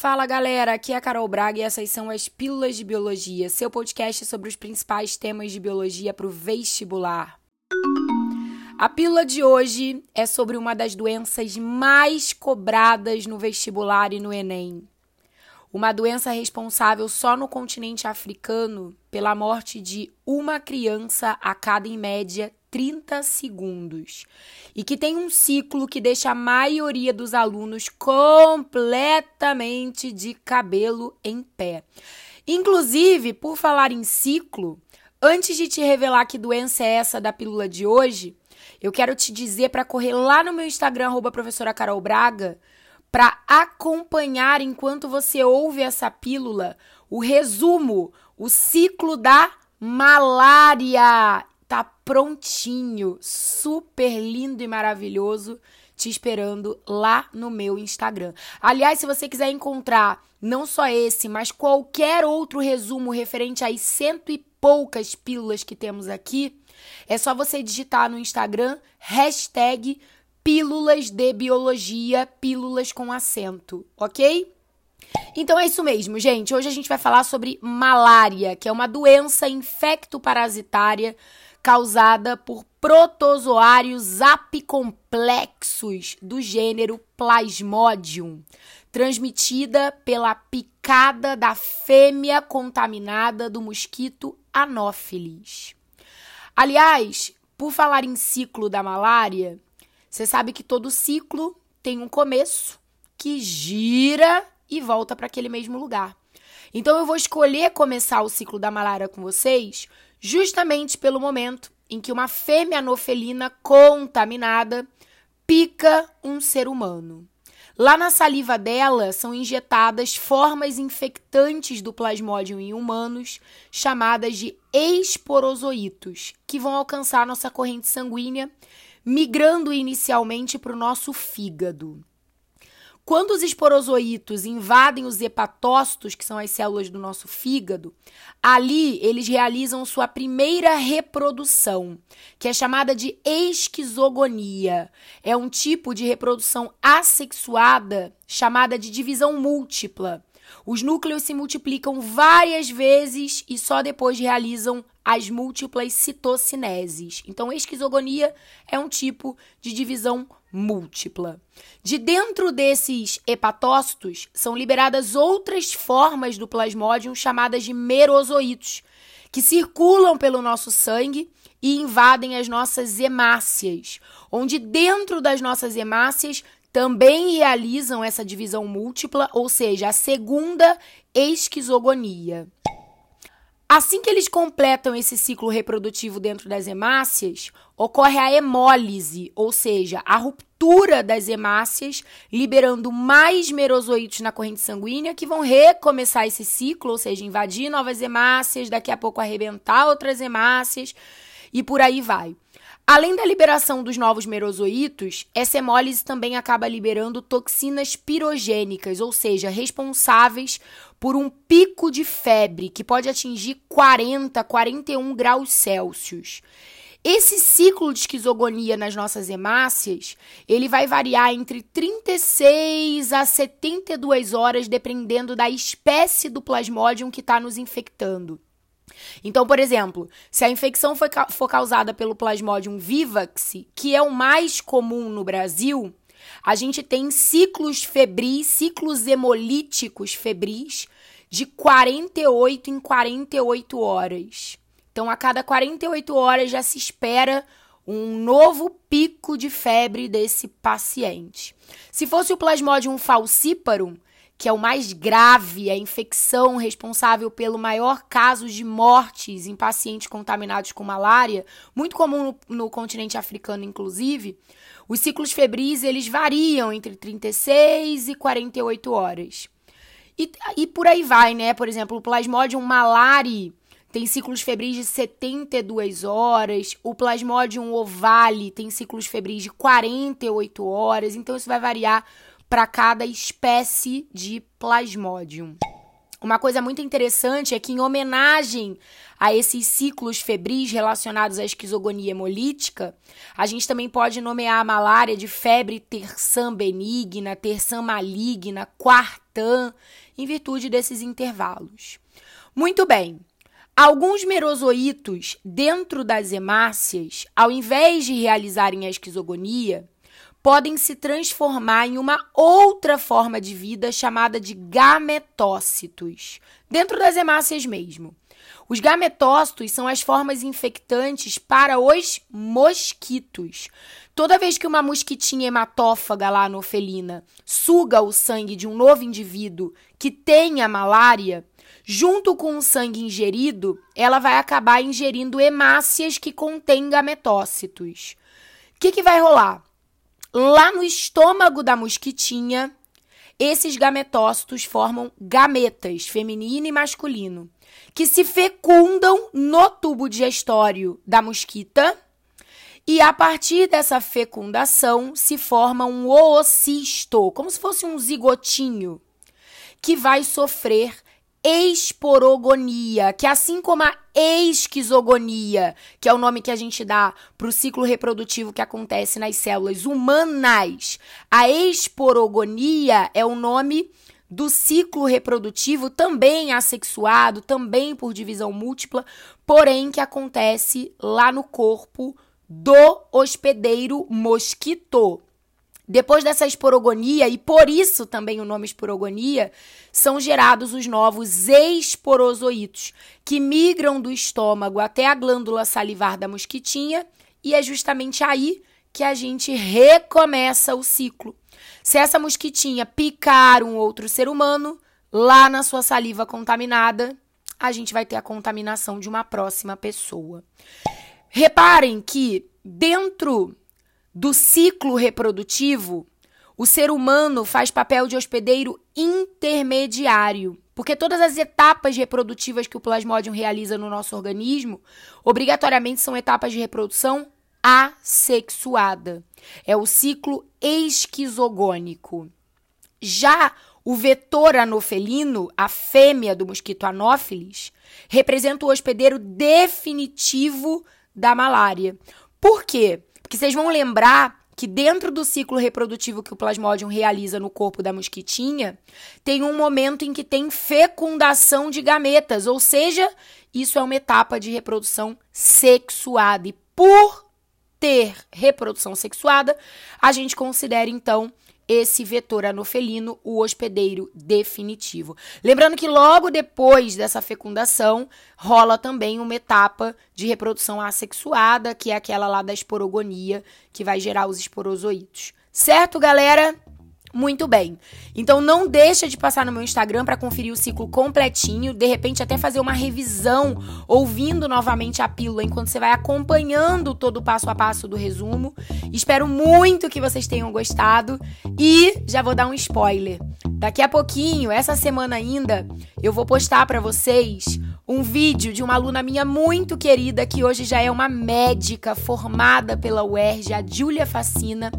Fala galera, aqui é a Carol Braga e essas são as Pílulas de Biologia, seu podcast sobre os principais temas de biologia para o vestibular. A pílula de hoje é sobre uma das doenças mais cobradas no vestibular e no Enem. Uma doença responsável só no continente africano pela morte de uma criança a cada, em média, 30 segundos. E que tem um ciclo que deixa a maioria dos alunos completamente de cabelo em pé. Inclusive, por falar em ciclo, antes de te revelar que doença é essa da pílula de hoje, eu quero te dizer para correr lá no meu Instagram, arroba professora Carol Braga, para acompanhar enquanto você ouve essa pílula o resumo, o ciclo da malária. Tá prontinho, super lindo e maravilhoso, te esperando lá no meu Instagram. Aliás, se você quiser encontrar não só esse, mas qualquer outro resumo referente às cento e poucas pílulas que temos aqui, é só você digitar no Instagram hashtag pílulas de biologia, pílulas com acento, ok? Então é isso mesmo, gente. Hoje a gente vai falar sobre malária, que é uma doença infecto-parasitária causada por protozoários apicomplexos do gênero Plasmodium, transmitida pela picada da fêmea contaminada do mosquito Anopheles. Aliás, por falar em ciclo da malária, você sabe que todo ciclo tem um começo que gira e volta para aquele mesmo lugar. Então eu vou escolher começar o ciclo da malária com vocês justamente pelo momento em que uma fêmea anofelina contaminada pica um ser humano. Lá na saliva dela são injetadas formas infectantes do plasmódio em humanos, chamadas de esporozoitos, que vão alcançar nossa corrente sanguínea, migrando inicialmente para o nosso fígado. Quando os esporozoitos invadem os hepatócitos, que são as células do nosso fígado, ali eles realizam sua primeira reprodução, que é chamada de esquizogonia. É um tipo de reprodução assexuada chamada de divisão múltipla. Os núcleos se multiplicam várias vezes e só depois realizam as múltiplas citocineses. Então, esquizogonia é um tipo de divisão múltipla. De dentro desses hepatócitos são liberadas outras formas do plasmódium chamadas de merozoitos, que circulam pelo nosso sangue e invadem as nossas hemácias, onde dentro das nossas hemácias também realizam essa divisão múltipla, ou seja, a segunda esquizogonia. Assim que eles completam esse ciclo reprodutivo dentro das hemácias, ocorre a hemólise, ou seja, a ruptura das hemácias, liberando mais merozoitos na corrente sanguínea que vão recomeçar esse ciclo, ou seja, invadir novas hemácias, daqui a pouco arrebentar outras hemácias e por aí vai. Além da liberação dos novos merozoitos, essa hemólise também acaba liberando toxinas pirogênicas, ou seja, responsáveis por um pico de febre que pode atingir 40, 41 graus Celsius. Esse ciclo de esquizogonia nas nossas hemácias, ele vai variar entre 36 a 72 horas, dependendo da espécie do plasmodium que está nos infectando. Então, por exemplo, se a infecção foi, for causada pelo Plasmodium vivax, que é o mais comum no Brasil, a gente tem ciclos febris, ciclos hemolíticos febris de 48 em 48 horas. Então, a cada 48 horas já se espera um novo pico de febre desse paciente. Se fosse o Plasmodium falciparum, que é o mais grave, a infecção responsável pelo maior caso de mortes em pacientes contaminados com malária, muito comum no, no, continente africano, inclusive, os ciclos febris eles variam entre 36 e 48 horas. E, e por aí vai, né? Por exemplo, o Plasmodium malari tem ciclos febris de 72 horas, o Plasmodium ovale tem ciclos febris de 48 horas, então isso vai variar para cada espécie de plasmodium. Uma coisa muito interessante é que, em homenagem a esses ciclos febris relacionados à esquizogonia hemolítica, a gente também pode nomear a malária de febre terçã benigna, terçã maligna, quartã, em virtude desses intervalos. Muito bem. Alguns merozoítos dentro das hemácias, ao invés de realizarem a esquizogonia, podem se transformar em uma outra forma de vida chamada de gametócitos, dentro das hemácias mesmo. Os gametócitos são as formas infectantes para os mosquitos. Toda vez que uma mosquitinha hematófaga lá no felina suga o sangue de um novo indivíduo que tenha malária, junto com o sangue ingerido, ela vai acabar ingerindo hemácias que contêm gametócitos. O que, que vai rolar? Lá no estômago da mosquitinha, esses gametócitos formam gametas, feminino e masculino, que se fecundam no tubo digestório da mosquita. E a partir dessa fecundação se forma um oocisto, como se fosse um zigotinho, que vai sofrer exporogonia, que assim como a esquizogonia, que é o nome que a gente dá para o ciclo reprodutivo que acontece nas células humanas, a exporogonia é o nome do ciclo reprodutivo também assexuado, também por divisão múltipla, porém que acontece lá no corpo do hospedeiro mosquito. Depois dessa esporogonia, e por isso também o nome esporogonia, são gerados os novos esporozoítos, que migram do estômago até a glândula salivar da mosquitinha, e é justamente aí que a gente recomeça o ciclo. Se essa mosquitinha picar um outro ser humano, lá na sua saliva contaminada, a gente vai ter a contaminação de uma próxima pessoa. Reparem que dentro do ciclo reprodutivo, o ser humano faz papel de hospedeiro intermediário, porque todas as etapas reprodutivas que o plasmódio realiza no nosso organismo, obrigatoriamente são etapas de reprodução assexuada. É o ciclo esquizogônico. Já o vetor anofelino, a fêmea do mosquito anófilis, representa o hospedeiro definitivo da malária. Por quê? Porque vocês vão lembrar que dentro do ciclo reprodutivo que o plasmodium realiza no corpo da mosquitinha, tem um momento em que tem fecundação de gametas, ou seja, isso é uma etapa de reprodução sexuada. E por ter reprodução sexuada, a gente considera então esse vetor anofelino o hospedeiro definitivo. Lembrando que logo depois dessa fecundação rola também uma etapa de reprodução assexuada, que é aquela lá da esporogonia, que vai gerar os esporozoítos. Certo, galera? Muito bem. Então não deixa de passar no meu Instagram para conferir o ciclo completinho, de repente até fazer uma revisão, ouvindo novamente a pílula enquanto você vai acompanhando todo o passo a passo do resumo. Espero muito que vocês tenham gostado e já vou dar um spoiler. Daqui a pouquinho, essa semana ainda, eu vou postar para vocês um vídeo de uma aluna minha muito querida que hoje já é uma médica formada pela UERJ, a Júlia Facina,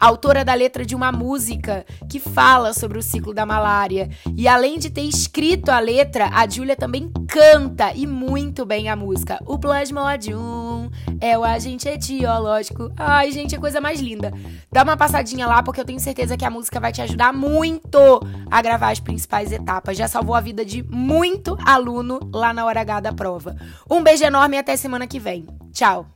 autora da letra de uma música que fala sobre o ciclo da malária. E além de ter escrito a letra, a Júlia também canta e muito bem a música. O Plasmodium é o agente etiológico. Ai, gente, é coisa mais linda. Dá uma passadinha lá porque eu tenho certeza que a música vai te ajudar muito a gravar as principais etapas. Já salvou a vida de muito aluno lá na hora H da prova. Um beijo enorme e até semana que vem. Tchau!